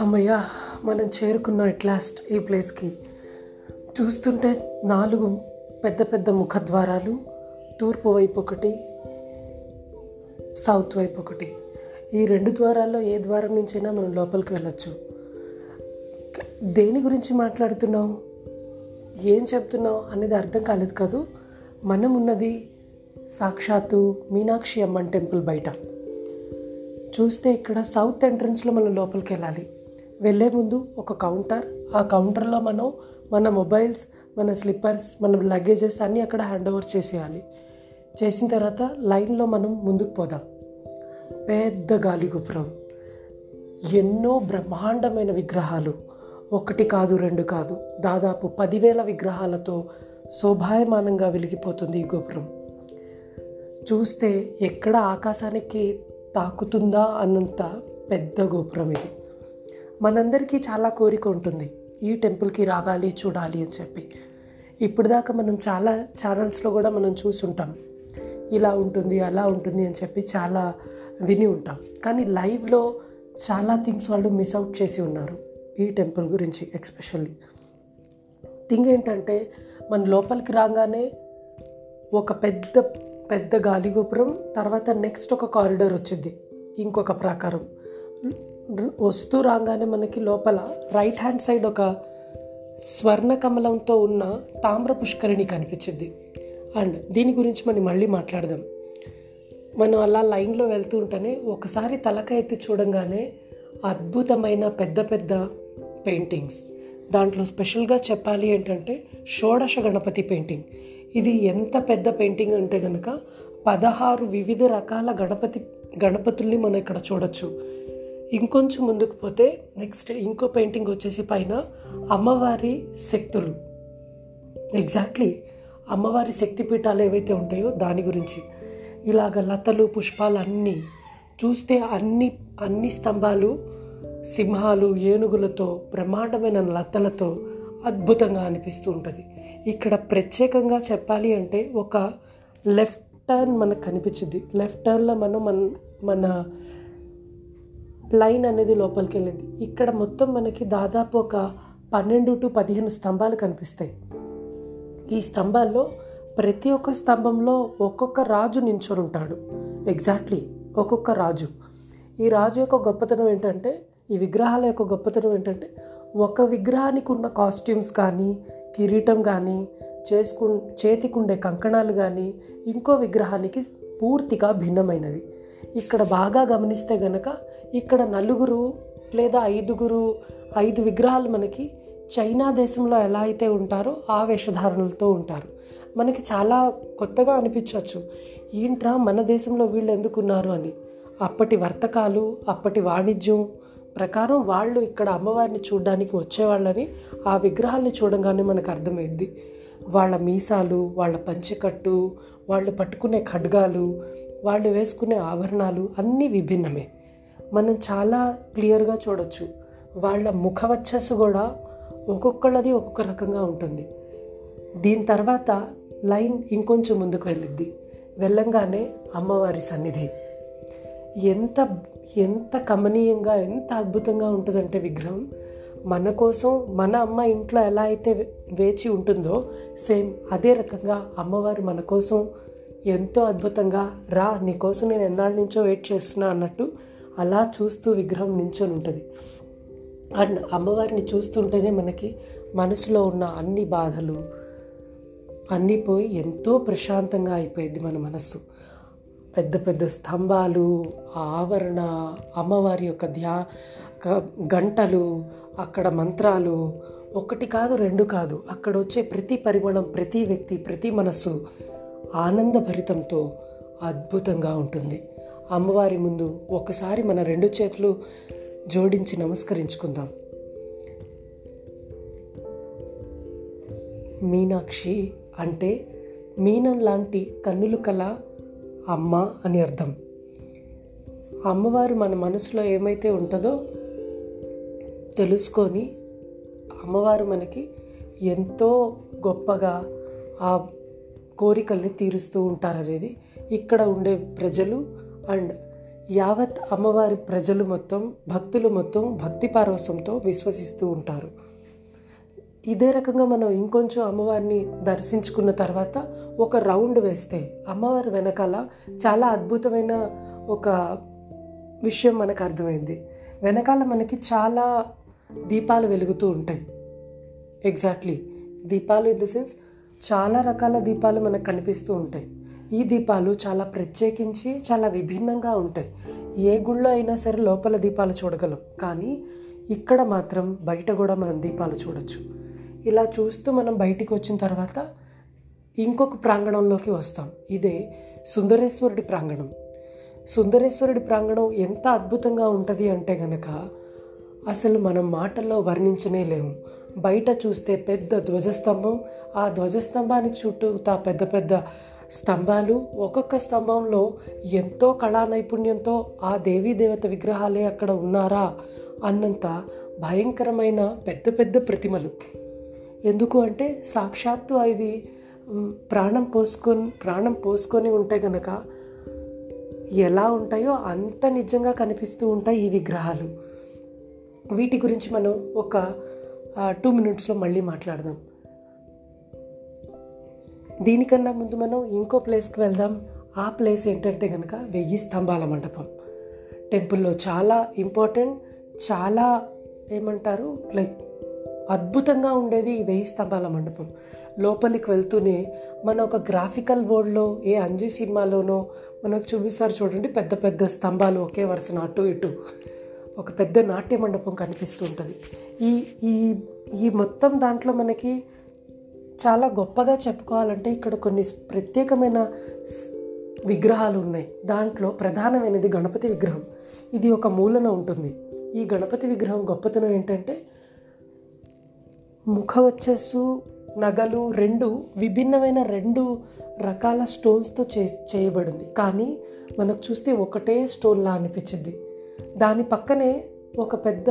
అమ్మయ్య మనం చేరుకున్నాం ఎట్ లాస్ట్ ఈ ప్లేస్కి చూస్తుంటే నాలుగు పెద్ద పెద్ద ముఖద్వారాలు తూర్పు వైపు ఒకటి సౌత్ వైపు ఒకటి. ఈ రెండు ద్వారాల్లో ఏ ద్వారం నుంచైనా మనం లోపలికి వెళ్ళొచ్చు. దేని గురించి మాట్లాడుతున్నావు? ఏం చెప్తున్నావు అనేది అర్థం కాలేదు కాదు. మనం ఉన్నది సాక్షాత్తు మీనాక్షి అమ్మన్ టెంపుల్ బయట. చూస్తే ఇక్కడ సౌత్ ఎంట్రన్స్లో మనం లోపలికి వెళ్ళాలి. వెళ్ళే ముందు ఒక కౌంటర్ ఆ కౌంటర్లో మనం మన మొబైల్స్ మన స్లిప్పర్స్ మన లగేజెస్ అన్నీ అక్కడ హ్యాండ్ ఓవర్ చేసేయాలి. చేసిన తర్వాత లైన్లో మనం ముందుకు పోదాం. పెద్ద గాలిగోపురం. ఎన్నో బ్రహ్మాండమైన విగ్రహాలు. ఒకటి కాదు రెండు కాదు. దాదాపు పదివేల విగ్రహాలతో శోభాయమానంగా వెలిగిపోతుంది ఈ గోపురం. చూస్తే ఎక్కడ ఆకాశానికి తాకుతుందా అన్నంత పెద్ద గోపురం ఇది. మనందరికీ చాలా కోరిక ఉంటుంది. ఈ టెంపుల్కి రావాలి చూడాలి అని చెప్పి. ఇప్పుడు దాకా మనం చాలా ఛానల్స్లో కూడా మనం చూసుంటాం. ఇలా ఉంటుంది అలా ఉంటుంది అని చెప్పి చాలా విని ఉంటాం. కానీ లైవ్లో చాలా థింగ్స్ వాళ్ళు మిస్ అవుట్ చేసి ఉన్నారు. ఈ టెంపుల్ గురించి ఎక్స్పెషల్లీ. థింగ్ ఏంటంటే మన లోపలికి రాగానే ఒక పెద్ద పెద్ద గాలిగోపురం తర్వాత నెక్స్ట్ ఒక కారిడర్ వచ్చింది. ఇంకొక ప్రాకారం. వస్తూ రాగానే మనకి లోపల రైట్ హ్యాండ్ సైడ్ ఒక స్వర్ణ కమలంతో ఉన్న తామ్ర పుష్కరిణి కనిపించింది. అండ్ దీని గురించి మనం మళ్ళీ మాట్లాడదాం. మనం అలా లైన్లో వెళ్తూ ఉంటేనే ఒకసారి తలక ఎత్తి చూడంగానే అద్భుతమైన పెద్ద పెద్ద పెయింటింగ్స్ దాంట్లో స్పెషల్గా చెప్పాలి ఏంటంటే షోడశ గణపతి పెయింటింగ్ ఇది ఎంత పెద్ద పెయింటింగ్ అంటే కనుక పదహారు వివిధ రకాల గణపతి గణపతుల్ని మనం ఇక్కడ చూడొచ్చు. ఇంకొంచెం ముందుకు పోతే నెక్స్ట్ ఇంకో పెయింటింగ్ వచ్చేసి పైన అమ్మవారి శక్తులు. ఎగ్జాక్ట్లీ అమ్మవారి శక్తి పీఠాలు ఏవైతే ఉంటాయో దాని గురించి. ఇలాగ లతలు పుష్పాలు అన్నీ చూస్తే అన్ని అన్ని స్తంభాలు సింహాలు ఏనుగులతో బ్రహ్మాండమైన లతలతో అద్భుతంగా అనిపిస్తూ ఉంటుంది. ఇక్కడ ప్రత్యేకంగా చెప్పాలి అంటే ఒక లెఫ్ట్ టర్న్ మనకు కనిపించింది. లెఫ్ట్ టర్న్లో మనం మన మన లైన్ అనేది లోపలికి వెళ్ళింది ఇక్కడ మొత్తం మనకి దాదాపు ఒక పన్నెండు టు పదిహేను స్తంభాలు కనిపిస్తాయి. ఈ స్తంభాల్లో ప్రతి ఒక్క స్తంభంలో ఒక్కొక్క రాజు నించొని ఉంటాడు ఎగ్జాక్ట్లీ ఒక్కొక్క రాజు. ఈ రాజు యొక్క గొప్పతనం ఏంటంటే ఈ విగ్రహాల యొక్క గొప్పతనం ఏంటంటే ఒక విగ్రహానికి ఉన్న కాస్ట్యూమ్స్ కానీ కిరీటం కానీ చేసుకు చేతికుండే కంకణాలు కానీ ఇంకో విగ్రహానికి పూర్తిగా భిన్నమైనవి. ఇక్కడ బాగా గమనిస్తే గనక ఇక్కడ నలుగురు లేదా ఐదుగురు ఐదు విగ్రహాలు మనకి చైనా దేశంలో ఎలా అయితే ఉంటారో ఆ వేషధారణలతో ఉంటారు. మనకి చాలా కొత్తగా అనిపించవచ్చు. ఏంట్రా మన దేశంలో వీళ్ళు ఎందుకున్నారు అని. అప్పటి వర్తకాలు అప్పటి వాణిజ్యం ప్రకారం వాళ్ళు ఇక్కడ అమ్మవారిని చూడడానికి వచ్చేవాళ్ళని ఆ విగ్రహాన్ని చూడంగానే మనకు అర్థమైంది వాళ్ళ మీసాలు వాళ్ళ పంచెకట్టు వాళ్ళు పట్టుకునే ఖడ్గాలు వాళ్ళు వేసుకునే ఆభరణాలు అన్నీ విభిన్నమే. మనం చాలా క్లియర్గా చూడొచ్చు. వాళ్ళ ముఖవచ్చస్సు కూడా ఒక్కొక్కళ్ళది ఒక్కొక్క రకంగా ఉంటుంది. దీని తర్వాత లైన్ ఇంకొంచెం ముందుకు వెళ్ళిద్ది. వెళ్ళంగానే అమ్మవారి సన్నిధి. ఎంత ఎంత కమనీయంగా ఎంత అద్భుతంగా ఉంటుందంటే విగ్రహం. మన కోసం మన అమ్మ ఇంట్లో ఎలా అయితే వేచి ఉంటుందో సేమ్ అదే రకంగా అమ్మవారు మన కోసం ఎంతో అద్భుతంగా రా నీకోసం నేను ఎన్నాళ్ళ నుంచో వెయిట్ చేస్తున్నా అన్నట్టు అలా చూస్తూ విగ్రహం నించొని ఉంటుంది. అండ్ అమ్మవారిని చూస్తుంటేనే మనకి మనసులో ఉన్న అన్ని బాధలు అన్నీ పోయి ఎంతో ప్రశాంతంగా అయిపోయింది మన మనస్సు. పెద్ద పెద్ద స్తంభాలు ఆవరణ అమ్మవారి యొక్క ధ్యా గంటలు అక్కడ మంత్రాలు ఒకటి కాదు రెండు కాదు. అక్కడ వచ్చే ప్రతి పరిమాణం ప్రతి వ్యక్తి ప్రతి మనస్సు ఆనందభరితంతో అద్భుతంగా ఉంటుంది. అమ్మవారి ముందు ఒకసారి మన రెండు చేతులు జోడించి నమస్కరించుకుందాం. మీనాక్షి అంటే మీనం లాంటి కన్నులు కల అమ్మ అని అర్థం. అమ్మవారు మన మనసులో ఏమైతే ఉంటుందో తెలుసుకొని అమ్మవారు మనకి ఎంతో గొప్పగా ఆ కోరికల్ని తీరుస్తూ ఉంటారనేది ఇక్కడ ఉండే ప్రజలు. అండ్ యావత్ అమ్మవారి ప్రజలు మొత్తం భక్తులు మొత్తం భక్తి పార్వసంతో విశ్వసిస్తూ ఉంటారు. ఇదే రకంగా మనం ఇంకొంచెం అమ్మవారిని దర్శించుకున్న తర్వాత ఒక రౌండ్ వేస్తే అమ్మవారి వెనకాల చాలా అద్భుతమైన ఒక విషయం మనకు అర్థమైంది. వెనకాల మనకి చాలా దీపాలు వెలుగుతూ ఉంటాయి. ఎగ్జాక్ట్లీ దీపాలు ఇన్ ద సెన్స్ చాలా రకాల దీపాలు మనకు కనిపిస్తూ ఉంటాయి. ఈ దీపాలు చాలా ప్రత్యేకించి చాలా విభిన్నంగా ఉంటాయి. ఏ గుళ్ళో అయినా సరే లోపల దీపాలు చూడగలం. కానీ ఇక్కడ మాత్రం బయట కూడా మనం దీపాలు చూడొచ్చు. ఇలా చూస్తూ మనం బయటికి వచ్చిన తర్వాత ఇంకొక ప్రాంగణంలోకి వస్తాం. ఇదే సుందరేశ్వరుడి ప్రాంగణం. సుందరేశ్వరుడి ప్రాంగణం ఎంత అద్భుతంగా ఉంటుంది అంటే గనక అసలు మనం మాటల్లో వర్ణించనే లేము. బయట చూస్తే పెద్ద ధ్వజస్తంభం. ఆ ధ్వజస్తంభానికి చుట్టూతా పెద్ద పెద్ద స్తంభాలు. ఒక్కొక్క స్తంభంలో ఎంతో కళా నైపుణ్యంతో ఆ దేవీ దేవత విగ్రహాలే అక్కడ ఉన్నారా అన్నంత భయంకరమైన పెద్ద పెద్ద ప్రతిమలు. ఎందుకు అంటే సాక్షాత్తు అవి ప్రాణం పోసుకొని ప్రాణం పోసుకొని ఉంటే గనక ఎలా ఉంటాయో అంత నిజంగా కనిపిస్తూ ఉంటాయి ఈ విగ్రహాలు. వీటి గురించి మనం ఒక టూ మినిట్స్లో మళ్ళీ మాట్లాడదాం. దీనికన్నా ముందు మనం ఇంకో ప్లేస్కి వెళ్దాం. ఆ ప్లేస్ ఏంటంటే కనుక వెయ్యి స్తంభాల మండపం టెంపుల్లో చాలా ఇంపార్టెంట్ చాలా ఏమంటారు లైక్ అద్భుతంగా ఉండేది ఈ వెయ్యి స్తంభాల మండపం లోపలికి వెళ్తూనే మన ఒక గ్రాఫికల్ వరల్డ్లో ఏ అంజీ సినిమాలోనో మనకు చూపిస్తారు చూడండి పెద్ద పెద్ద స్తంభాలు ఒకే వరుసన అటు ఇటు. ఒక పెద్ద నాట్య మండపం కనిపిస్తూ ఉంటుంది. ఈ ఈ ఈ మొత్తం దాంట్లో మనకి చాలా గొప్పగా చెప్పుకోవాలంటే ఇక్కడ కొన్ని ప్రత్యేకమైన స్- విగ్రహాలు ఉన్నాయి. దాంట్లో ప్రధానమైనది గణపతి విగ్రహం. ఇది ఒక మూలన ఉంటుంది. ఈ గణపతి విగ్రహం గొప్పతనం ఏంటంటే ముఖవచ్చస్సు నగలు రెండు విభిన్నమైన రెండు రకాల స్టోన్స్తో చే చేయబడింది. కానీ మనకు చూస్తే ఒకటే స్టోన్లా అనిపించింది. దాని పక్కనే ఒక పెద్ద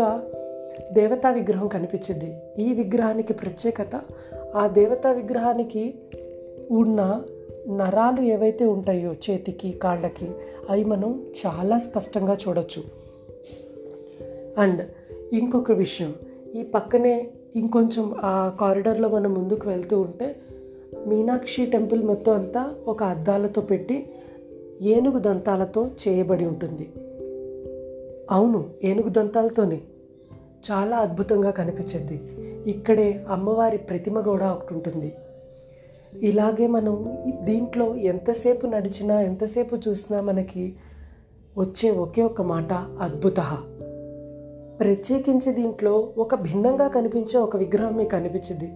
దేవతా విగ్రహం కనిపించింది. ఈ విగ్రహానికి ప్రత్యేకత ఆ దేవతా విగ్రహానికి ఉన్న నరాలు ఏవైతే ఉంటాయో చేతికి కాళ్ళకి అవి మనం చాలా స్పష్టంగా చూడొచ్చు. అండ్ ఇంకొక విషయం ఈ పక్కనే ఇంకొంచెం ఆ కారిడార్లో మనం ముందుకు వెళ్తూ ఉంటే మీనాక్షి టెంపుల్ మొత్తం అంతా ఒక అద్దాలతో పెట్టి ఏనుగు దంతాలతో చేయబడి ఉంటుంది. అవును ఏనుగు దంతాలతోనే. చాలా అద్భుతంగా కనిపించింది. ఇక్కడే అమ్మవారి ప్రతిమ కూడా ఒకటి ఉంటుంది. ఇలాగే మనం దీంట్లో ఎంతసేపు నడిచినా ఎంతసేపు చూసినా మనకి వచ్చే ఒకే ఒక మాట అద్భుత. ప్రత్యేకించి దీంట్లో ఒక భిన్నంగా కనిపించే ఒక విగ్రహం మీకు కనిపించింది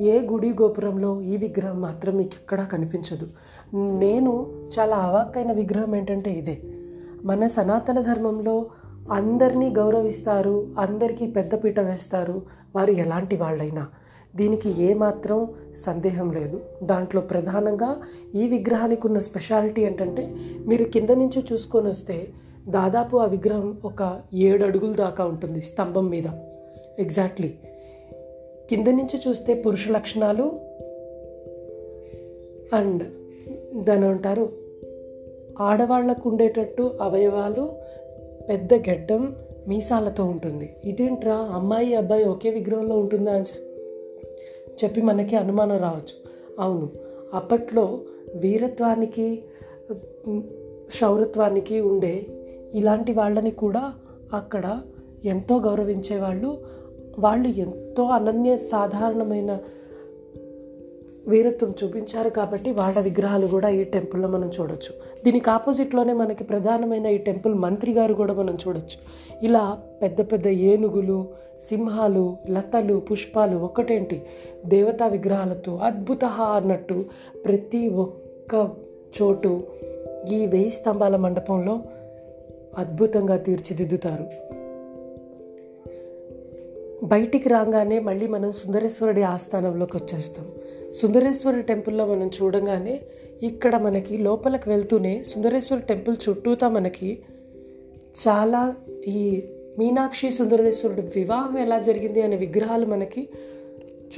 ఏ గుడి గోపురంలో ఈ విగ్రహం మాత్రం మీకు ఎక్కడా కనిపించదు. నేను చాలా అవాక్కైన విగ్రహం ఏంటంటే ఇదే. మన సనాతన ధర్మంలో అందరినీ గౌరవిస్తారు అందరికీ పెద్దపీట వేస్తారు. వారు ఎలాంటి వాళ్ళైనా. దీనికి ఏమాత్రం సందేహం లేదు. దాంట్లో ప్రధానంగా ఈ విగ్రహానికి ఉన్న స్పెషాలిటీ ఏంటంటే మీరు కింద నుంచి చూసుకొని వస్తే దాదాపు ఆ విగ్రహం ఒక ఏడు అడుగుల దాకా ఉంటుంది స్తంభం మీద. ఎగ్జాక్ట్లీ కింద నుంచి చూస్తే పురుష లక్షణాలు అండ్ దాని అంటారు ఆడవాళ్ళకు ఉండేటట్టు అవయవాలు పెద్ద గెడ్డం మీసాలతో ఉంటుంది. ఇదేంట్రా? అమ్మాయి అబ్బాయి ఒకే విగ్రహంలో ఉంటుందా అని చెప్పి మనకి అనుమానం రావచ్చు. అవును. అప్పట్లో వీరత్వానికి శౌరత్వానికి ఉండే ఇలాంటి వాళ్ళని కూడా అక్కడ ఎంతో గౌరవించేవాళ్ళు. వాళ్ళు ఎంతో అనన్య సాధారణమైన వీరత్వం చూపించారు కాబట్టి వాళ్ళ విగ్రహాలు కూడా ఈ టెంపుల్లో మనం చూడొచ్చు. దీనికి ఆపోజిట్లోనే మనకి ప్రధానమైన ఈ టెంపుల్ మంత్రి గారు కూడా మనం చూడొచ్చు. ఇలా పెద్ద పెద్ద ఏనుగులు సింహాలు లతలు పుష్పాలు ఒక్కటేంటి? దేవతా విగ్రహాలతో అద్భుత అన్నట్టు ప్రతి ఒక్క చోటు ఈ వెయ్యి స్తంభాల మండపంలో అద్భుతంగా తీర్చిదిద్దుతారు. బయటికి రాగానే మళ్ళీ మనం సుందరేశ్వరుడి ఆస్థానంలోకి వచ్చేస్తాం. సుందరేశ్వర టెంపుల్లో మనం చూడగానే ఇక్కడ మనకి లోపలికి వెళ్తూనే సుందరేశ్వర టెంపుల్ చుట్టూతా మనకి చాలా ఈ మీనాక్షి సుందరేశ్వరుడు వివాహం ఎలా జరిగింది అనే విగ్రహాలు మనకి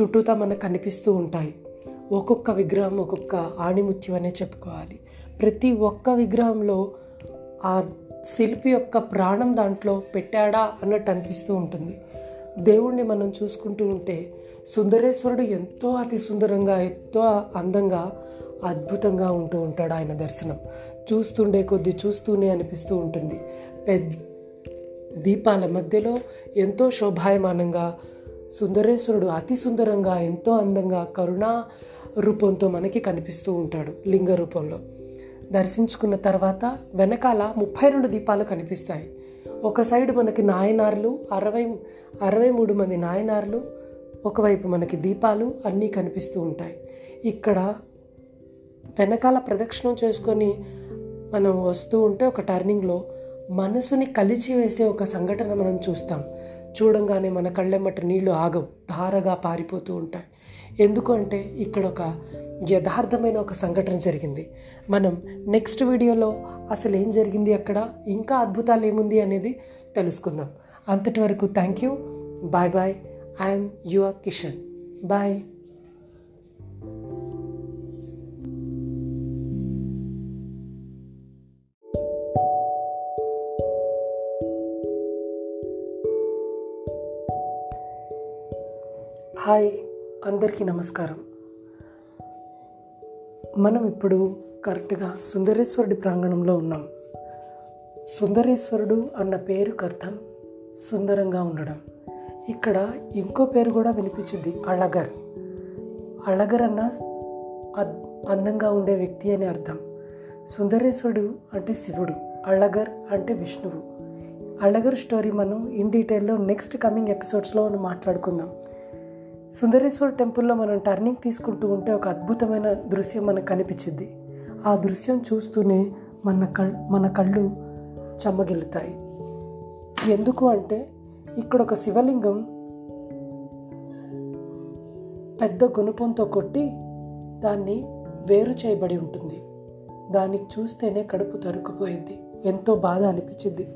చుట్టూతా మనకు కనిపిస్తూ ఉంటాయి. ఒక్కొక్క విగ్రహం ఒక్కొక్క ఆణిముత్యం అనే చెప్పుకోవాలి. ప్రతి ఒక్క విగ్రహంలో ఆ శిల్పి యొక్క ప్రాణం దాంట్లో పెట్టాడా అన్నట్టు అనిపిస్తూ ఉంటుంది. దేవుణ్ణి మనం చూసుకుంటూ ఉంటే సుందరేశ్వరుడు ఎంతో అతి సుందరంగా ఎంతో అందంగా అద్భుతంగా ఉంటూ ఉంటాడు ఆయన దర్శనం. చూస్తుండే కొద్ది చూస్తూనే అనిపిస్తూ ఉంటుంది. పెద్ద దీపాల మధ్యలో ఎంతో శోభాయమానంగా సుందరేశ్వరుడు అతి సుందరంగా ఎంతో అందంగా కరుణా రూపంతో మనకి కనిపిస్తూ ఉంటాడు లింగ రూపంలో దర్శించుకున్న తర్వాత వెనకాల ముప్పై రెండు దీపాలు కనిపిస్తాయి. ఒక సైడ్ మనకి నాయనార్లు అరవై అరవై మూడు మంది నాయనార్లు ఒకవైపు మనకి దీపాలు అన్నీ కనిపిస్తూ ఉంటాయి. ఇక్కడ వెనకాల ప్రదక్షిణం చేసుకొని మనం వస్తూ ఉంటే ఒక టర్నింగ్లో మనసుని కలిచి వేసే ఒక సంఘటన మనం చూస్తాం. చూడంగానే మన కళ్ళెమ్మట నీళ్ళు ఆగవు ధారగా పారిపోతూ ఉంటాయి. ఎందుకు అంటే ఇక్కడ ఒక యథార్థమైన ఒక సంఘటన జరిగింది. మనం నెక్స్ట్ వీడియోలో అసలు ఏం జరిగింది అక్కడ ఇంకా అద్భుతాలు ఏముంది అనేది తెలుసుకుందాం. అంతటి వరకు thank you bye bye I'm your Kishan bye అందరికీ నమస్కారం. మనం ఇప్పుడు కరెక్ట్గా సుందరేశ్వరుడి ప్రాంగణంలో ఉన్నాం. సుందరేశ్వరుడు అన్న పేరుకు అర్థం సుందరంగా ఉండడం. ఇక్కడ ఇంకో పేరు కూడా వినిపించింది అళగర్. అళగర్ అన్న అందంగా ఉండే వ్యక్తి అని అర్థం. సుందరేశ్వరుడు అంటే శివుడు అళగర్ అంటే విష్ణువు. అళగర్ స్టోరీ మనం ఇన్ డీటెయిల్లో నెక్స్ట్ కమింగ్ ఎపిసోడ్స్లో మనం మాట్లాడుకుందాం. సుందరేశ్వర టెంపుల్లో మనం టర్నింగ్ తీసుకుంటూ ఉంటే ఒక అద్భుతమైన దృశ్యం మనకు కనిపించింది. ఆ దృశ్యం చూస్తూనే మన కళ్ మన కళ్ళు చెమ్మగిలుతాయి ఎందుకు అంటే ఇక్కడ ఒక శివలింగం పెద్ద గుణపంతో కొట్టి దాన్ని వేరు చేయబడి ఉంటుంది. దానికి చూస్తేనే కడుపు తరుక్కుపోయింది. ఎంతో బాధ అనిపించింది.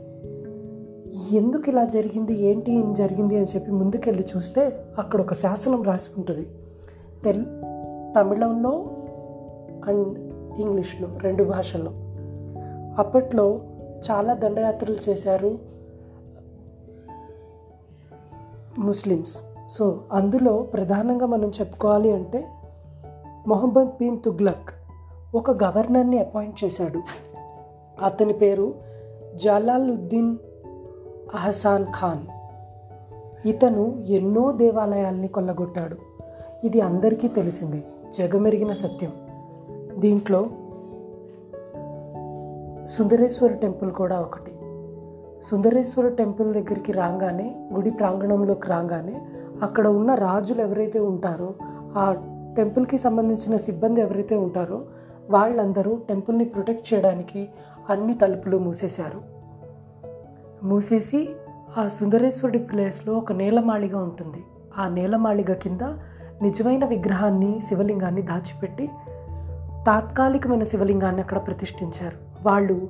ఎందుకు ఇలా జరిగింది? ఏంటి ఏం జరిగింది అని చెప్పి ముందుకెళ్ళి చూస్తే అక్కడ ఒక శాసనం రాసి ఉంటుంది. తెల్ తమిళంలో అండ్ ఇంగ్లీష్లో రెండు భాషల్లో. అప్పట్లో చాలా దండయాత్రలు చేశారు ముస్లిమ్స్. సో అందులో ప్రధానంగా మనం చెప్పుకోవాలి అంటే మొహమ్మద్ బిన్ తుగ్లక్ ఒక గవర్నర్ని అపాయింట్ చేశాడు. అతని పేరు జలాలుద్దీన్ అహసాన్ ఖాన్. ఇతను ఎన్నో దేవాలయాల్ని కొల్లగొట్టాడు. ఇది అందరికీ తెలిసిందే. జగమెరిగిన సత్యం. దీంట్లో సుందరేశ్వర టెంపుల్ కూడా ఒకటి. సుందరేశ్వర టెంపుల్ దగ్గరికి రాగానే గుడి ప్రాంగణంలోకి రాగానే అక్కడ ఉన్న రాజులు ఎవరైతే ఉంటారో ఆ టెంపుల్కి సంబంధించిన సిబ్బంది ఎవరైతే ఉంటారో వాళ్ళందరూ టెంపుల్ని ప్రొటెక్ట్ చేయడానికి అన్ని తలుపులు మూసేశారు. మూసేసి ఆ సుందరేశ్వరుడి ప్లేస్లో ఒక నేలమాళిగ ఉంటుంది. ఆ నేలమాళిగ కింద నిజమైన విగ్రహాన్ని శివలింగాన్ని దాచిపెట్టి తాత్కాలికమైన శివలింగాన్ని అక్కడ ప్రతిష్ఠించారు. వాళ్ళు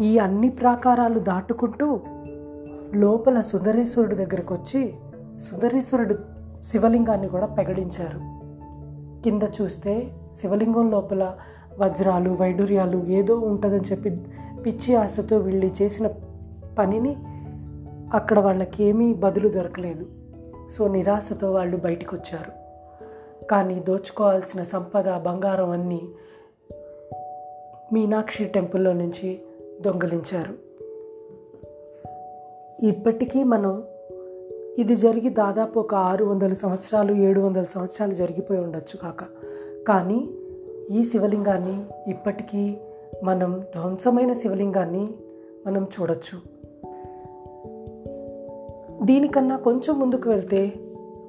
ఈ అన్ని ప్రాకారాలు దాటుకుంటూ లోపల సుందరేశ్వరుడి దగ్గరకు వచ్చి సుందరేశ్వరుడు శివలింగాన్ని కూడా పెగడించారు. కింద చూస్తే శివలింగం లోపల వజ్రాలు వైడూర్యాలు ఏదో ఉంటుందని చెప్పి పిచ్చి ఆశతో వీళ్ళు చేసిన పనిని అక్కడ వాళ్ళకి ఏమీ బదులు దొరకలేదు. సో నిరాశతో వాళ్ళు బయటకు వచ్చారు కానీ దోచుకోవాల్సిన సంపద బంగారం అన్నీ మీనాక్షి టెంపుల్లో నుంచి దొంగలించారు. ఇప్పటికీ మనం ఇది జరిగి దాదాపు ఒక ఆరు వందల సంవత్సరాలు ఏడు వందల సంవత్సరాలు జరిగిపోయి ఉండొచ్చు కాక. కానీ ఈ శివలింగాన్ని ఇప్పటికీ మనం ధ్వంసమైన శివలింగాన్ని మనం చూడొచ్చు. దీనికన్నా కొంచెం ముందుకు వెళ్తే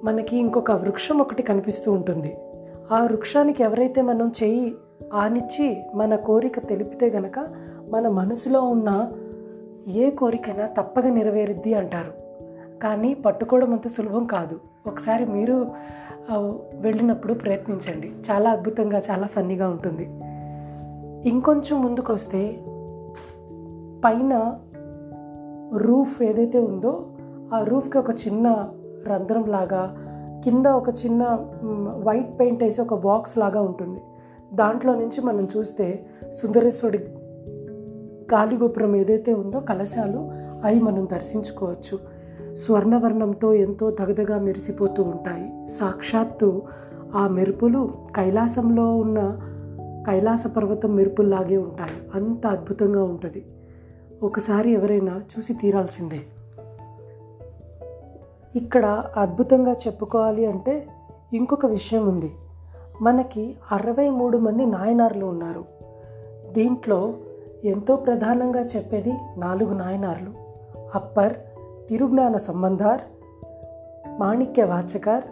మనకి ఇంకొక వృక్షం ఒకటి కనిపిస్తూ ఉంటుంది. ఆ వృక్షానికి ఎవరైతే మనం చేయి ఆనిచ్చి మన కోరిక తెలిపితే గనక మన మనసులో ఉన్న ఏ కోరికైనా తప్పక నెరవేరుద్ది అంటారు. కానీ పట్టుకోవడం అంత సులభం కాదు. ఒకసారి మీరు వెళ్ళినప్పుడు ప్రయత్నించండి. చాలా అద్భుతంగా చాలా ఫన్నీగా ఉంటుంది. ఇంకొంచెం ముందుకు వస్తే పైన రూఫ్ ఏదైతే ఉందో ఆ రూఫ్కి ఒక చిన్న రంధ్రం లాగా కింద ఒక చిన్న వైట్ పెయింట్ వేసి ఒక బాక్స్ లాగా ఉంటుంది. దాంట్లో నుంచి మనం చూస్తే సుందరేశ్వరుడి గాలిగోపురం ఏదైతే ఉందో కలశాలు అవి మనం దర్శించుకోవచ్చు. స్వర్ణవర్ణంతో ఎంతో తగదగా మెరిసిపోతూ ఉంటాయి. సాక్షాత్తు ఆ మెరుపులు కైలాసంలో ఉన్న కైలాస పర్వతం మెరుపుల్లాగే ఉంటాయి. అంత అద్భుతంగా ఉంటుంది. ఒకసారి ఎవరైనా చూసి తీరాల్సిందే. ఇక్కడ అద్భుతంగా చెప్పుకోవాలి అంటే ఇంకొక విషయం ఉంది. మనకి అరవై మూడు మంది నాయనార్లు ఉన్నారు. దీంట్లో ఎంతో ప్రధానంగా చెప్పేది నాలుగు నాయనార్లు. అప్పర్ తిరుజ్ఞాన సంబంధార్ మాణిక్య వాచకార్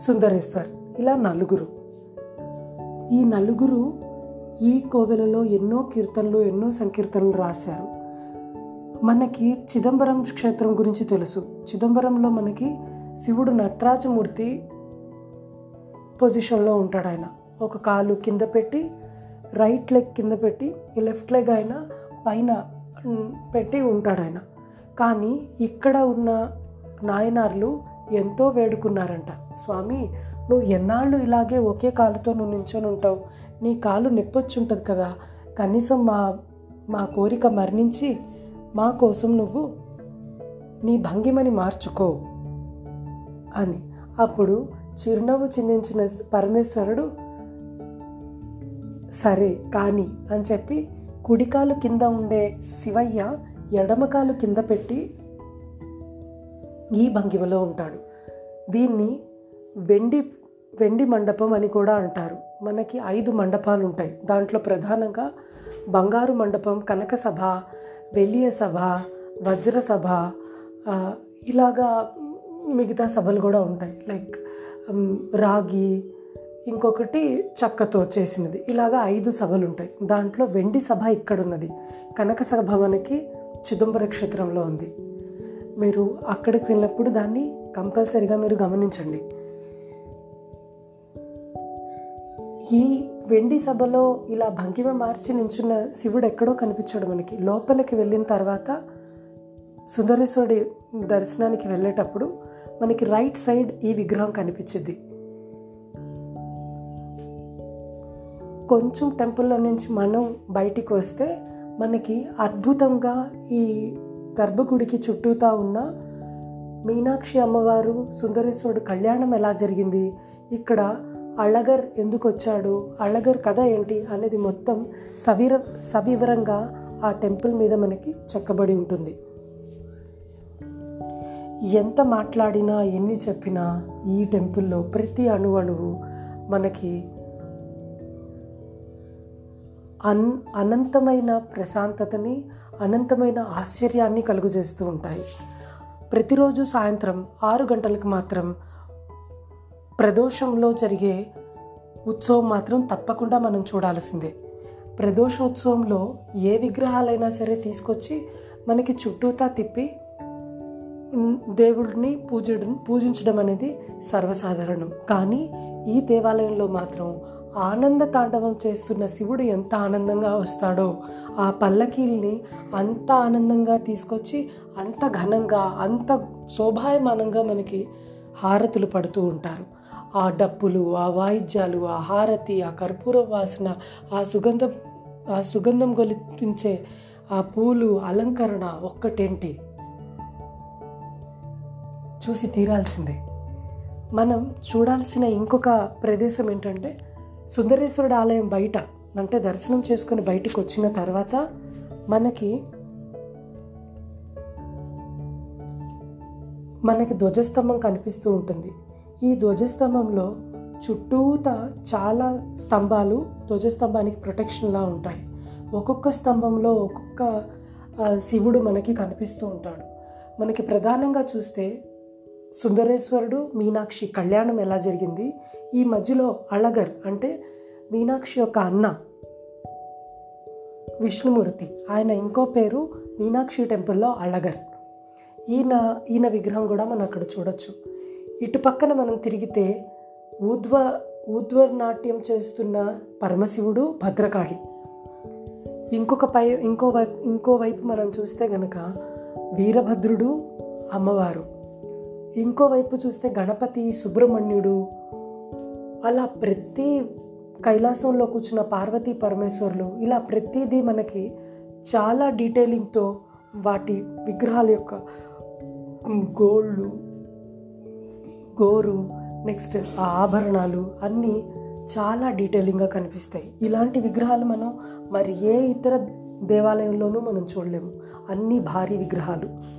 సుందరేశ్వర్. ఇలా నలుగురు. ఈ నలుగురు ఈ కోవెలలో ఎన్నో కీర్తనలు ఎన్నో సంకీర్తనలు రాశారు. మనకి చిదంబరం క్షేత్రం గురించి తెలుసు. చిదంబరంలో మనకి శివుడు నటరాజమూర్తి పొజిషన్లో ఉంటాడు ఆయన. ఒక కాలు కింద పెట్టి రైట్ లెగ్ కింద పెట్టి లెఫ్ట్ లెగ్ ఆయన పైన పెట్టి ఉంటాడు ఆయన. కానీ ఇక్కడ ఉన్న నాయనార్లు ఎంతో వేడుకున్నారంట. స్వామి నువ్వు ఎన్నాళ్ళు ఇలాగే ఒకే కాలుతో నువ్వు నించొని ఉంటావు? నీ కాలు నొప్పొచ్చి ఉంటుంది కదా. కనీసం మా మా కోరిక మరణించి మా కోసం నువ్వు నీ భంగిమని మార్చుకో అని. అప్పుడు చిరునవ్వు చిందించిన పరమేశ్వరుడు సరే కానీ అని చెప్పి కుడికాలు కింద ఉండే శివయ్య ఎడమకాలు కింద పెట్టి ఈ భంగిమలో ఉంటాడు. దీన్ని వెండి వెండి మండపం అని కూడా అంటారు. మనకి ఐదు మండపాలు ఉంటాయి దాంట్లో ప్రధానంగా బంగారు మండపం కనక సభ వెలియ సభ వజ్ర సభ ఇలాగా మిగతా సభలు కూడా ఉంటాయి. లైక్ రాగి ఇంకొకటి చెక్కతో చేసినది. ఇలాగా ఐదు సభలు ఉంటాయి. దాంట్లో వెండి సభ ఇక్కడ ఉన్నది కనక సభ మనకి చిదంబర క్షేత్రంలో ఉంది. మీరు అక్కడికి వెళ్ళినప్పుడు దాన్ని కంపల్సరిగా మీరు గమనించండి. ఈ వెండి సభలో ఇలా భంగిమ మార్చి నించున్న శివుడు ఎక్కడో కనిపించాడు మనకి. లోపలికి వెళ్ళిన తర్వాత సుందరేశ్వరుడి దర్శనానికి వెళ్ళేటప్పుడు మనకి రైట్ సైడ్ ఈ విగ్రహం కనిపించింది. కొంచెం టెంపుల్లో నుంచి మనం బయటికి వస్తే మనకి అద్భుతంగా ఈ గర్భగుడికి చుట్టూతా ఉన్న మీనాక్షి అమ్మవారు సుందరేశ్వరుడు కళ్యాణం ఎలా జరిగింది ఇక్కడ అళగర్ ఎందుకు వచ్చాడు అళగర్ కథ ఏంటి అనేది మొత్తం సవిర సవివరంగా ఆ టెంపుల్ మీద మనకి చెక్కబడి ఉంటుంది. ఎంత మాట్లాడినా ఎన్ని చెప్పినా ఈ టెంపుల్లో ప్రతి అణువణువు మనకి అన్ అనంతమైన ప్రశాంతతని అనంతమైన ఆశ్చర్యాన్ని కలుగజేస్తూ ఉంటాయి. ప్రతిరోజు సాయంత్రం ఆరు గంటలకు మాత్రం ప్రదోషంలో జరిగే ఉత్సవం మాత్రం తప్పకుండా మనం చూడాల్సిందే. ప్రదోషోత్సవంలో ఏ విగ్రహాలైనా సరే తీసుకొచ్చి మనకి చుట్టూతా తిప్పి దేవుడిని పూజడం పూజించడం అనేది సర్వసాధారణం. కానీ ఈ దేవాలయంలో మాత్రం ఆనంద తాండవం చేస్తున్న శివుడు ఎంత ఆనందంగా వస్తాడో ఆ పల్లకీల్ని అంత ఆనందంగా తీసుకొచ్చి అంత ఘనంగా అంత శోభాయమానంగా మనకి హారతులు పడుతూ ఉంటారు. ఆ డప్పులు ఆ వాయిద్యాలు ఆ హారతి ఆ కర్పూర వాసన ఆ సుగంధం ఆ సుగంధం గొలిపించే ఆ పూలు అలంకరణ ఒక్కటేంటి? చూసి తీరాల్సిందే. మనం చూడాల్సిన ఇంకొక ప్రదేశం ఏంటంటే సుందరేశ్వరుడు ఆలయం బయట అంటే దర్శనం చేసుకుని బయటికి వచ్చిన తర్వాత మనకి మనకి ధ్వజస్తంభం కనిపిస్తూ ఉంటుంది. ఈ ధ్వజస్తంభంలో చుట్టూత చాలా స్తంభాలు ధ్వజస్తంభానికి ప్రొటెక్షన్లా ఉంటాయి. ఒక్కొక్క స్తంభంలో ఒక్కొక్క శివుడు మనకి కనిపిస్తూ ఉంటాడు. మనకి ప్రధానంగా చూస్తే సుందరేశ్వరుడు మీనాక్షి కళ్యాణం ఎలా జరిగింది? ఈ మధ్యలో అళగర్ అంటే మీనాక్షి యొక్క అన్న విష్ణుమూర్తి ఆయన ఇంకో పేరు మీనాక్షి టెంపుల్లో అళగర్. ఈయన ఈయన విగ్రహం కూడా మనం అక్కడ చూడొచ్చు. ఇటు పక్కన మనం తిరిగితే ఊద్వ నాట్యం చేస్తున్న పరమశివుడు భద్రకాళి. ఇంకొక పై ఇంకో వైపు ఇంకోవైపు మనం చూస్తే గనక వీరభద్రుడు అమ్మవారు. ఇంకోవైపు చూస్తే గణపతి సుబ్రహ్మణ్యుడు. అలా ప్రతి కైలాసంలో కూర్చున్న పార్వతీ పరమేశ్వరులు ఇలా ప్రతిదీ మనకి చాలా డీటెయిలింగ్తో వాటి విగ్రహాల యొక్క గోళ్ళు గోరు నెక్స్ట్ ఆ ఆభరణాలు అన్నీ చాలా డీటెయిలింగ్గా కనిపిస్తాయి. ఇలాంటి విగ్రహాలు మనం మరి ఏ ఇతర దేవాలయంలోనూ మనం చూడలేము. అన్నీ భారీ విగ్రహాలు.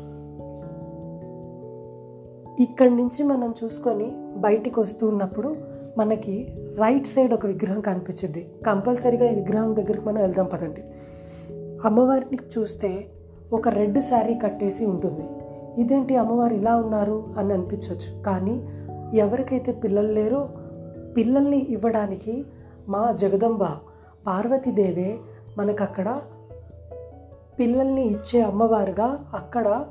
ఇక్కడి నుంచి మనం చూసుకొని బయటికి వస్తూ ఉన్నప్పుడు మనకి రైట్ సైడ్ ఒక విగ్రహం కనిపించింది. కంపల్సరీగా ఈ విగ్రహం దగ్గరికి మనం వెళ్దాం పదండి. అమ్మవారిని చూస్తే ఒక రెడ్ శారీ కట్టేసి ఉంటుంది. ఇదేంటి అమ్మవారు ఇలా ఉన్నారు అని అనిపించవచ్చు కానీ ఎవరికైతే పిల్లలు లేరో పిల్లల్ని ఇవ్వడానికి మా జగదంబ పార్వతీదేవే మనకక్కడ పిల్లల్ని ఇచ్చే అమ్మవారుగా అక్కడ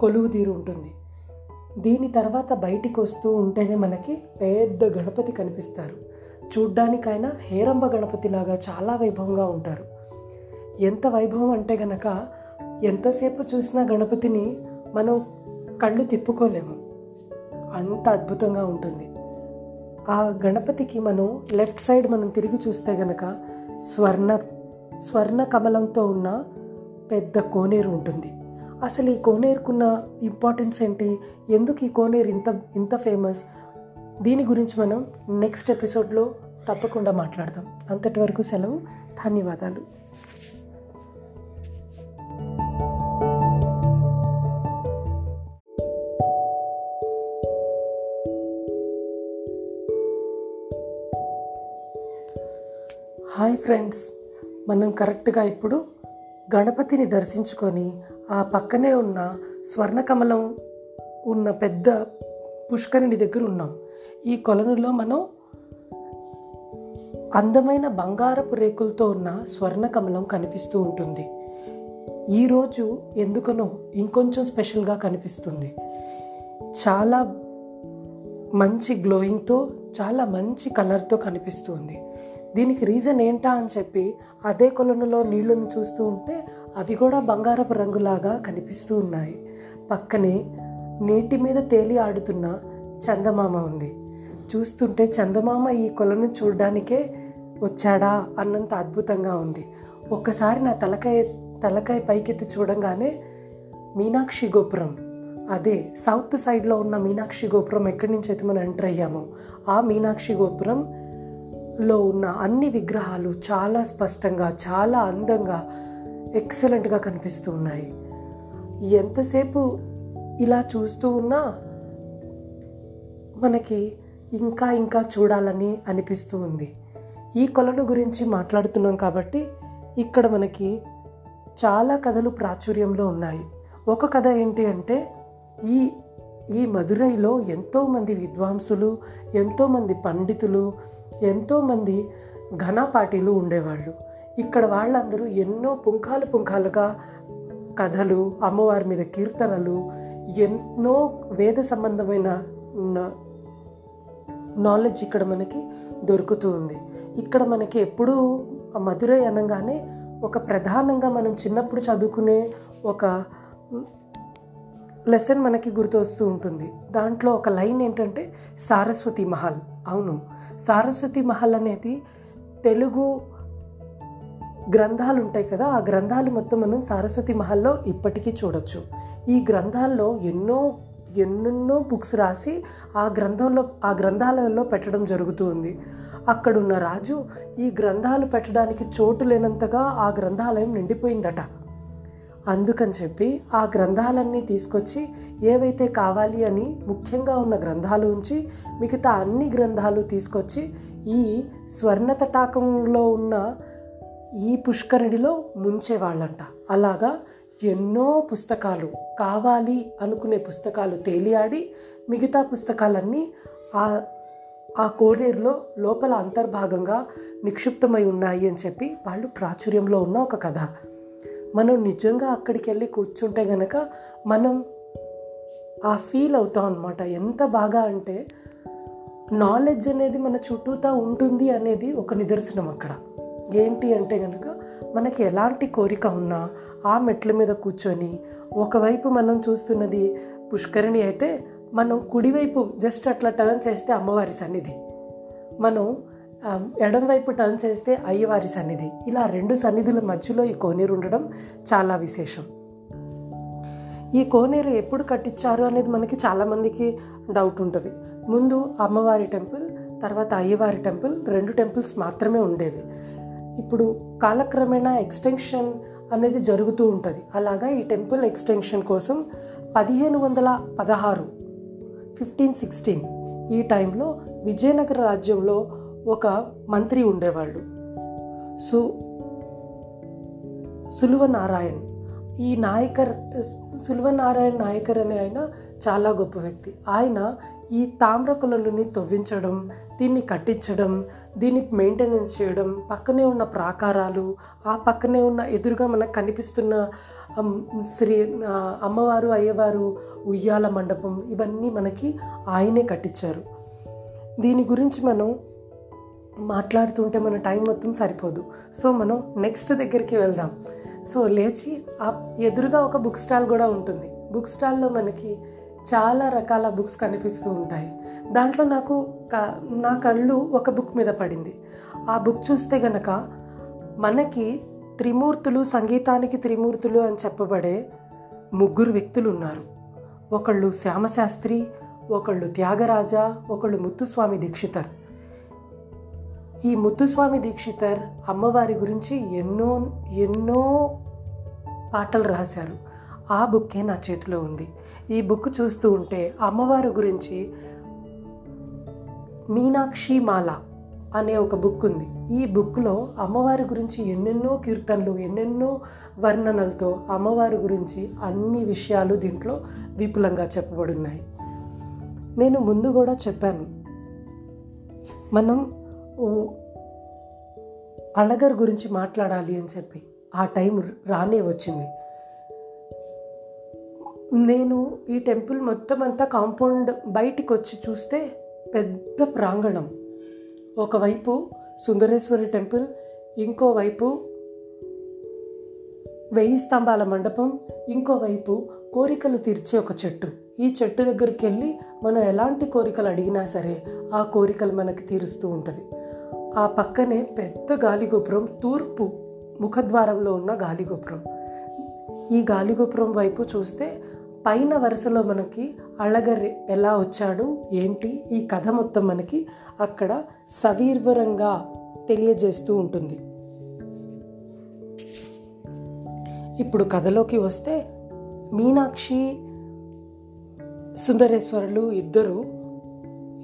కొలువు తీరు ఉంటుంది. దీని తర్వాత బయటికి వస్తూ ఉంటేనే మనకి పెద్ద గణపతి కనిపిస్తారు. చూడ్డానికైనా హేరంబ గణపతిలాగా చాలా వైభవంగా ఉంటారు. ఎంత వైభవం అంటే గనక ఎంతసేపు చూసినా గణపతిని మనం కళ్ళు తిప్పుకోలేము. అంత అద్భుతంగా ఉంటుంది. ఆ గణపతికి మనం లెఫ్ట్ సైడ్ మనం తిరిగి చూస్తే గనక స్వర్ణ స్వర్ణ కమలంతో ఉన్న పెద్ద కోనేరు ఉంటుంది. అసలు ఈ కోనేరుకున్న ఇంపార్టెన్స్ ఏంటి? ఎందుకు ఈ కోనేరు ఇంత ఇంత ఫేమస్ దీని గురించి మనం నెక్స్ట్ ఎపిసోడ్లో తప్పకుండా మాట్లాడదాం. అంతటి వరకు సెలవు ధన్యవాదాలు. Hi friends. మనం కరెక్ట్గా ఇప్పుడు గణపతిని దర్శించుకొని ఆ పక్కనే ఉన్న స్వర్ణకమలం ఉన్న పెద్ద పుష్కరిణి దగ్గర ఉన్నాం. ఈ కొలనులో మనం అందమైన బంగారపు రేకులతో ఉన్న స్వర్ణకమలం కనిపిస్తూ ఉంటుంది. ఈరోజు ఎందుకనో ఇంకొంచెం స్పెషల్గా కనిపిస్తుంది. చాలా మంచి గ్లోయింగ్తో చాలా మంచి కలర్తో కనిపిస్తుంది. దీనికి రీజన్ ఏంటా అని చెప్పి అదే కొలనులో నీళ్ళని చూస్తూ ఉంటే అవి కూడా బంగారపు రంగులాగా కనిపిస్తూ ఉన్నాయి. పక్కనే నీటి మీద తేలి ఆడుతున్న చందమామ ఉంది. చూస్తుంటే చందమామ ఈ కొలను చూడడానికే వచ్చాడా అన్నంత అద్భుతంగా ఉంది. ఒక్కసారి నా తలకాయ తలకాయ పైకెత్తి చూడంగానే మీనాక్షి గోపురం. అదే సౌత్ సైడ్లో ఉన్న మీనాక్షి గోపురం ఎక్కడి నుంచి అయితే మనం ఎంటర్ అయ్యామో ఆ మీనాక్షి గోపురం లో ఉన్న అన్ని విగ్రహాలు చాలా స్పష్టంగా చాలా అందంగా ఎక్సలెంట్గా కనిపిస్తూ ఉన్నాయి. ఎంతసేపు ఇలా చూస్తూ ఉన్నా మనకి ఇంకా ఇంకా చూడాలని అనిపిస్తూ ఉంది. ఈ కొలను గురించి మాట్లాడుతున్నాం కాబట్టి ఇక్కడ మనకి చాలా కథలు ప్రాచుర్యంలో ఉన్నాయి. ఒక కథ ఏంటి అంటే ఈ ఈ మదురైలో ఎంతోమంది విద్వాంసులు ఎంతోమంది పండితులు ఎంతోమంది ఘన పార్టీలు ఉండేవాళ్ళు. ఇక్కడ వాళ్ళందరూ ఎన్నో పుంఖాలు పుంఖాలుగా కథలు అమ్మవారి మీద కీర్తనలు ఎన్నో వేద సంబంధమైన నాలెడ్జ్ ఇక్కడ మనకి దొరుకుతూ ఉంది. ఇక్కడ మనకి ఎప్పుడూ మధురై అనగానే ఒక ప్రధానంగా మనం చిన్నప్పుడు చదువుకునే ఒక లెసన్ మనకి గుర్తొస్తూ ఉంటుంది. దాంట్లో ఒక లైన్ ఏంటంటే సారస్వతి మహల్. అవును. సారస్వతి మహల్ అనేది తెలుగు గ్రంథాలు ఉంటాయి కదా ఆ గ్రంథాలు మొత్తం మనం సారస్వతి మహల్లో ఇప్పటికీ చూడొచ్చు. ఈ గ్రంథాల్లో ఎన్నో ఎన్నెన్నో బుక్స్ రాసి ఆ గ్రంథంలో ఆ గ్రంథాలయంలో పెట్టడం జరుగుతూ ఉంది. అక్కడున్న రాజు ఈ గ్రంథాలు పెట్టడానికి చోటు లేనంతగా ఆ గ్రంథాలయం నిండిపోయిందట. అందుకని చెప్పి ఆ గ్రంథాలన్నీ తీసుకొచ్చి ఏవైతే కావాలి అని ముఖ్యంగా ఉన్న గ్రంథాలు ఉంచి మిగతా అన్ని గ్రంథాలు తీసుకొచ్చి ఈ స్వర్ణ తటాకంలో ఉన్న ఈ పుష్కరిణిలో ముంచేవాళ్ళంట. అలాగా ఎన్నో పుస్తకాలు కావాలి అనుకునే పుస్తకాలు తేలియాడి మిగతా పుస్తకాలన్నీ ఆ ఆ కోనేరులో లోపల అంతర్భాగంగా నిక్షిప్తమై ఉన్నాయి అని చెప్పి వాళ్ళు ప్రాచుర్యంలో ఉన్న ఒక కథ. మనం నిజంగా అక్కడికి వెళ్ళి కూర్చుంటే గనక మనం ఆ ఫీల్ అవుతాం అనమాట ఎంత బాగా అంటే నాలెడ్జ్ అనేది మన చుట్టూతా ఉంటుంది అనేది ఒక నిదర్శనం అక్కడ. ఏంటి అంటే కనుక మనకి ఎలాంటి కోరిక ఉన్నా ఆ మెట్ల మీద కూర్చొని ఒకవైపు మనం చూస్తున్నది పుష్కరిణి అయితే మనం కుడివైపు జస్ట్ అట్లా టర్న్ చేస్తే అమ్మవారి సన్నిధి. మనం ఎడంవైపు టర్న్ చేస్తే అయ్యవారి సన్నిధి. ఇలా రెండు సన్నిధుల మధ్యలో ఈ కోనేరు ఉండడం చాలా విశేషం. ఈ కోనేరు ఎప్పుడు కట్టించారు అనేది మనకి చాలామందికి డౌట్ ఉంటుంది. ముందు అమ్మవారి టెంపుల్ తర్వాత అయ్యవారి టెంపుల్ రెండు టెంపుల్స్ మాత్రమే ఉండేవి. ఇప్పుడు కాలక్రమేణా ఎక్స్టెన్షన్ అనేది జరుగుతూ ఉంటుంది. అలాగా ఈ టెంపుల్ ఎక్స్టెన్షన్ కోసం పదిహేను వందల పదహారు ఫిఫ్టీన్ సిక్స్టీన్ ఈ టైంలో విజయనగర రాజ్యంలో ఒక మంత్రి ఉండేవాళ్ళు. సు సులువ నారాయణ్ ఈ నాయకర్ సుల్వనారాయణ నాయకర్ అనే ఆయన చాలా గొప్ప వ్యక్తి. ఆయన ఈ తామ్ర కొలలుని తవ్వించడం దీన్ని కట్టించడం దీన్ని మెయింటెనెన్స్ చేయడం పక్కనే ఉన్న ప్రాకారాలు ఆ పక్కనే ఉన్న ఎదురుగా మనకు కనిపిస్తున్న శ్రీ అమ్మవారు అయ్యవారు ఉయ్యాల మండపం ఇవన్నీ మనకి ఆయనే కట్టించారు. దీని గురించి మనం మాట్లాడుతుంటే మన టైం మొత్తం సరిపోదు. సో మనం నెక్స్ట్ దగ్గరికి వెళ్దాం. సో లేచి ఆ ఎదురుగా ఒక బుక్ స్టాల్ కూడా ఉంటుంది. బుక్ స్టాల్లో మనకి చాలా రకాల బుక్స్ కనిపిస్తూ ఉంటాయి. దాంట్లో నాకు క- నా కళ్ళు ఒక బుక్ మీద పడింది. ఆ బుక్ చూస్తే గనక మనకి త్రిమూర్తులు సంగీతానికి త్రిమూర్తులు అని చెప్పబడే ముగ్గురు వ్యక్తులు ఉన్నారు. ఒకళ్ళు శ్యామశాస్త్రి ఒకళ్ళు త్యాగరాజ ఒకళ్ళు ముత్తుస్వామి దీక్షితర్. ఈ ముత్తుస్వామి దీక్షితర్ అమ్మవారి గురించి ఎన్నో ఎన్నో పాటలు రాశారు. ఆ బుక్కే నా చేతిలో ఉంది. ఈ బుక్ చూస్తూ ఉంటే అమ్మవారి గురించి మీనాక్షి మాల అనే ఒక బుక్ ఉంది. ఈ బుక్లో అమ్మవారి గురించి ఎన్నెన్నో కీర్తనలు ఎన్నెన్నో వర్ణనలతో అమ్మవారి గురించి అన్ని విషయాలు దీంట్లో విపులంగా చెప్పబడున్నాయి. నేను ముందు కూడా చెప్పాను. మనం అళగర్ గురించి మాట్లాడాలి అని చెప్పి ఆ టైం రానే వచ్చింది. నేను ఈ టెంపుల్ మొత్తం అంతా కాంపౌండ్ బయటికి వచ్చి చూస్తే పెద్ద ప్రాంగణం. ఒకవైపు సుందరేశ్వరి టెంపుల్ ఇంకోవైపు వెయ్యి స్తంభాల మండపం ఇంకోవైపు కోరికలు తీర్చే ఒక చెట్టు. ఈ చెట్టు దగ్గరికి వెళ్ళి మనం ఎలాంటి కోరికలు అడిగినా సరే ఆ కోరికలు మనకి తీరుస్తూ ఉంటుంది. ఆ పక్కనే పెద్ద గాలిగోపురం తూర్పు ముఖద్వారంలో ఉన్న గాలిగోపురం. ఈ గాలిగోపురం వైపు చూస్తే పైన వరుసలో మనకి అళగర్ ఎలా వచ్చాడు ఏంటి? ఈ కథ మొత్తం మనకి అక్కడ సవీర్వరంగా తెలియజేస్తూ ఉంటుంది. ఇప్పుడు కథలోకి వస్తే మీనాక్షి సుందరేశ్వరులు ఇద్దరు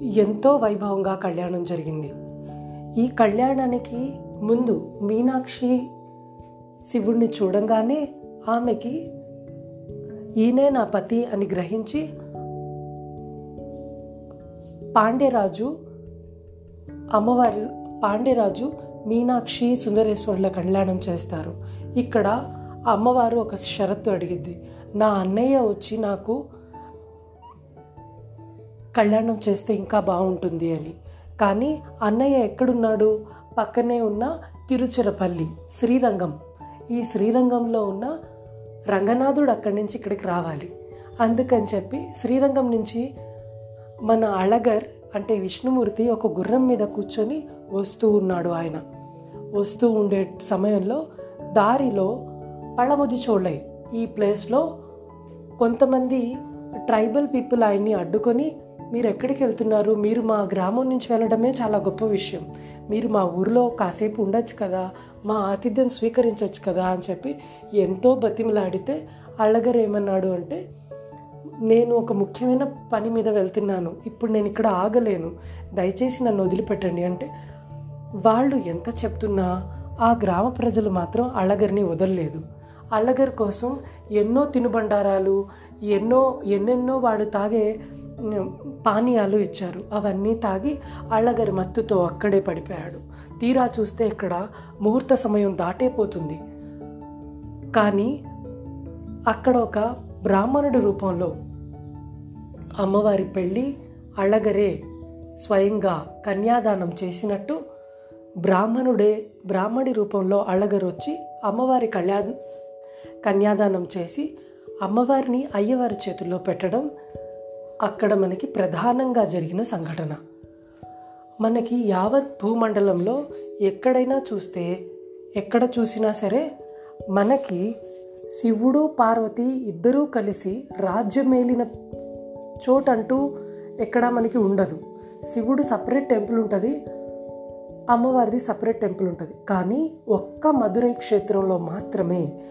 ఎంతో వైభవంగా కళ్యాణం జరిగింది. ఈ కళ్యాణానికి ముందు మీనాక్షి శివుణ్ణి చూడంగానే ఆమెకి ఈయనే నా పతి అని గ్రహించి పాండ్యరాజు అమ్మవారి పాండ్యరాజు మీనాక్షి సుందరేశ్వరుల కళ్యాణం చేస్తారు. ఇక్కడ అమ్మవారు ఒక షరత్తు అడిగిద్ది నా అన్నయ్య వచ్చి నాకు కళ్యాణం చేస్తే ఇంకా బాగుంటుంది అని. కానీ అన్నయ్య ఎక్కడున్నాడు? పక్కనే ఉన్న తిరుచిరపల్లి శ్రీరంగం. ఈ శ్రీరంగంలో ఉన్న రంగనాథుడు అక్కడి నుంచి ఇక్కడికి రావాలి. అందుకని చెప్పి శ్రీరంగం నుంచి మన అళగర్ అంటే విష్ణుమూర్తి ఒక గుర్రం మీద కూర్చొని వస్తూ ఉన్నాడు ఆయన. వస్తూ ఉండే సమయంలో దారిలో పళముది చోళై ఈ ప్లేస్లో కొంతమంది ట్రైబల్ పీపుల్ ఆయన్ని అడ్డుకొని మీరు ఎక్కడికి వెళ్తున్నారు మీరు మా గ్రామం నుంచి వెళ్ళడమే చాలా గొప్ప విషయం. మీరు మా ఊరిలో కాసేపు ఉండొచ్చు కదా మా ఆతిథ్యం స్వీకరించవచ్చు కదా అని చెప్పి ఎంతో బతిమలాడితే అళ్ళగారు ఏమన్నాడు అంటే నేను ఒక ముఖ్యమైన పని మీద వెళ్తున్నాను. ఇప్పుడు నేను ఇక్కడ ఆగలేను. దయచేసి నన్ను వదిలిపెట్టండి. అంటే వాళ్ళు ఎంత చెప్తున్నా ఆ గ్రామ ప్రజలు మాత్రం అళ్ళగరిని వదలలేదు. అళ్ళగర్ కోసం ఎన్నో తినుబండారాలు ఎన్నో ఎన్నెన్నో వాడు తాగే పానీయాలు ఇచ్చారు. అవన్నీ తాగి అళ్ళగరి మత్తుతో అక్కడే పడిపోయాడు. తీరా చూస్తే ఇక్కడ ముహూర్త సమయం దాటేపోతుంది. కానీ అక్కడ ఒక బ్రాహ్మణుడి రూపంలో అమ్మవారి పెళ్ళి అళ్ళగరే స్వయంగా కన్యాదానం చేసినట్టు బ్రాహ్మణుడే బ్రాహ్మడి రూపంలో అళ్ళగరు వచ్చి అమ్మవారి కళ్యా కన్యాదానం చేసి అమ్మవారిని అయ్యవారి చేతుల్లో పెట్టడం అక్కడ మనకి ప్రధానంగా జరిగిన సంఘటన. మనకి యావత్ భూమండలంలో ఎక్కడైనా చూస్తే ఎక్కడ చూసినా సరే మనకి శివుడు పార్వతి ఇద్దరూ కలిసి రాజ్యమేలిన చోటంటూ ఎక్కడా మనకి ఉండదు. శివుడు సపరేట్ టెంపుల్ ఉంటుంది అమ్మవారిది సపరేట్ టెంపుల్ ఉంటుంది. కానీ ఒక్క మధురై క్షేత్రంలో మాత్రమే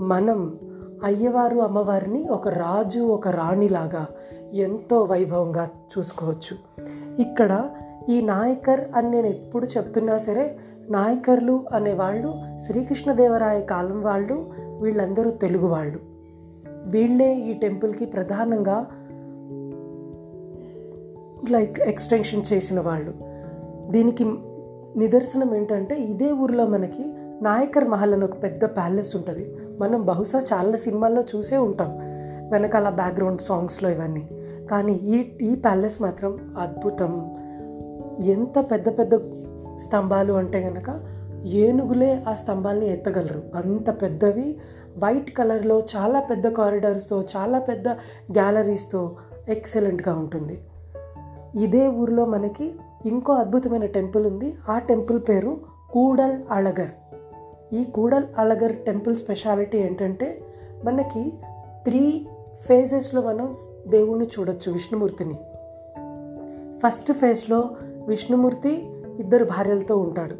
మనం అయ్యవారు అమ్మవారిని ఒక రాజు ఒక రాణిలాగా ఎంతో వైభవంగా చూసుకోవచ్చు. ఇక్కడ ఈ నాయకర్ అని నేను ఎప్పుడు చెప్తున్నా సరే నాయకర్లు అనేవాళ్ళు శ్రీకృష్ణదేవరాయ కాలం వాళ్ళు వీళ్ళందరూ తెలుగు వాళ్ళు. వీళ్ళే ఈ టెంపుల్కి ప్రధానంగా లైక్ ఎక్స్టెన్షన్ చేసిన వాళ్ళు. దీనికి నిదర్శనం ఏంటంటే ఇదే ఊర్లో మనకి నాయకర్ మహల్ అని ఒక పెద్ద ప్యాలెస్ ఉంటుంది. మనం బహుశా చాలా సినిమాల్లో చూసే ఉంటాం. వెనకాల బ్యాక్గ్రౌండ్ సాంగ్స్లో ఇవన్నీ. కానీ ఈ ఈ ప్యాలెస్ మాత్రం అద్భుతం. ఎంత పెద్ద పెద్ద స్తంభాలు అంటే కనుక ఏనుగులే ఆ స్తంభాల్ని ఎత్తగలరు. అంత పెద్దవి. వైట్ కలర్లో చాలా పెద్ద కారిడార్స్తో చాలా పెద్ద గ్యాలరీస్తో ఎక్సలెంట్గా ఉంటుంది. ఇదే ఊర్లో మనకి ఇంకో అద్భుతమైన టెంపుల్ ఉంది. ఆ టెంపుల్ పేరు కూడల్ అళగర్. ఈ కూడల్ అలగర్ టెంపుల్ స్పెషాలిటీ ఏంటంటే మనకి త్రీ ఫేజెస్లో మనం దేవుణ్ణి చూడొచ్చు విష్ణుమూర్తిని. ఫస్ట్ ఫేజ్లో విష్ణుమూర్తి ఇద్దరు భార్యలతో ఉంటాడు.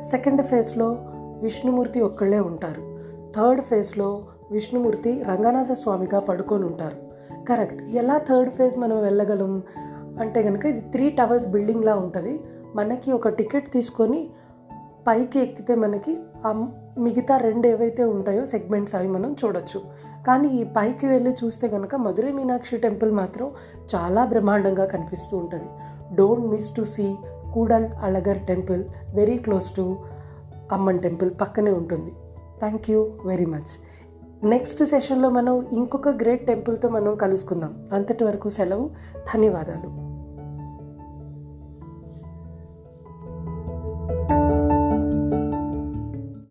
సెకండ్ ఫేజ్లో విష్ణుమూర్తి ఒక్కళ్ళే ఉంటారు. థర్డ్ ఫేజ్లో విష్ణుమూర్తి రంగనాథ స్వామిగా పడుకొని ఉంటారు. కరెక్ట్. ఎలా థర్డ్ ఫేజ్ మనం వెళ్ళగలం? అంటే కనుక ఇది త్రీ టవర్స్ బిల్డింగ్లా ఉంటుంది. మనకి ఒక టికెట్ తీసుకొని పైకి ఎక్కితే మనకి మిగతా రెండు ఏవైతే ఉంటాయో సెగ్మెంట్స్ అవి మనం చూడొచ్చు. కానీ ఈ పైకి వెళ్ళి చూస్తే కనుక మధురై మీనాక్షి టెంపుల్ మాత్రం చాలా బ్రహ్మాండంగా కనిపిస్తూ ఉంటుంది. Don't miss to see Koodal Azhagar temple very close to Amman temple పక్కనే ఉంటుంది. Thank you very much next సెషన్లో మనం ఇంకొక గ్రేట్ టెంపుల్తో మనం కలుసుకుందాం. అంతటి వరకు సెలవు ధన్యవాదాలు.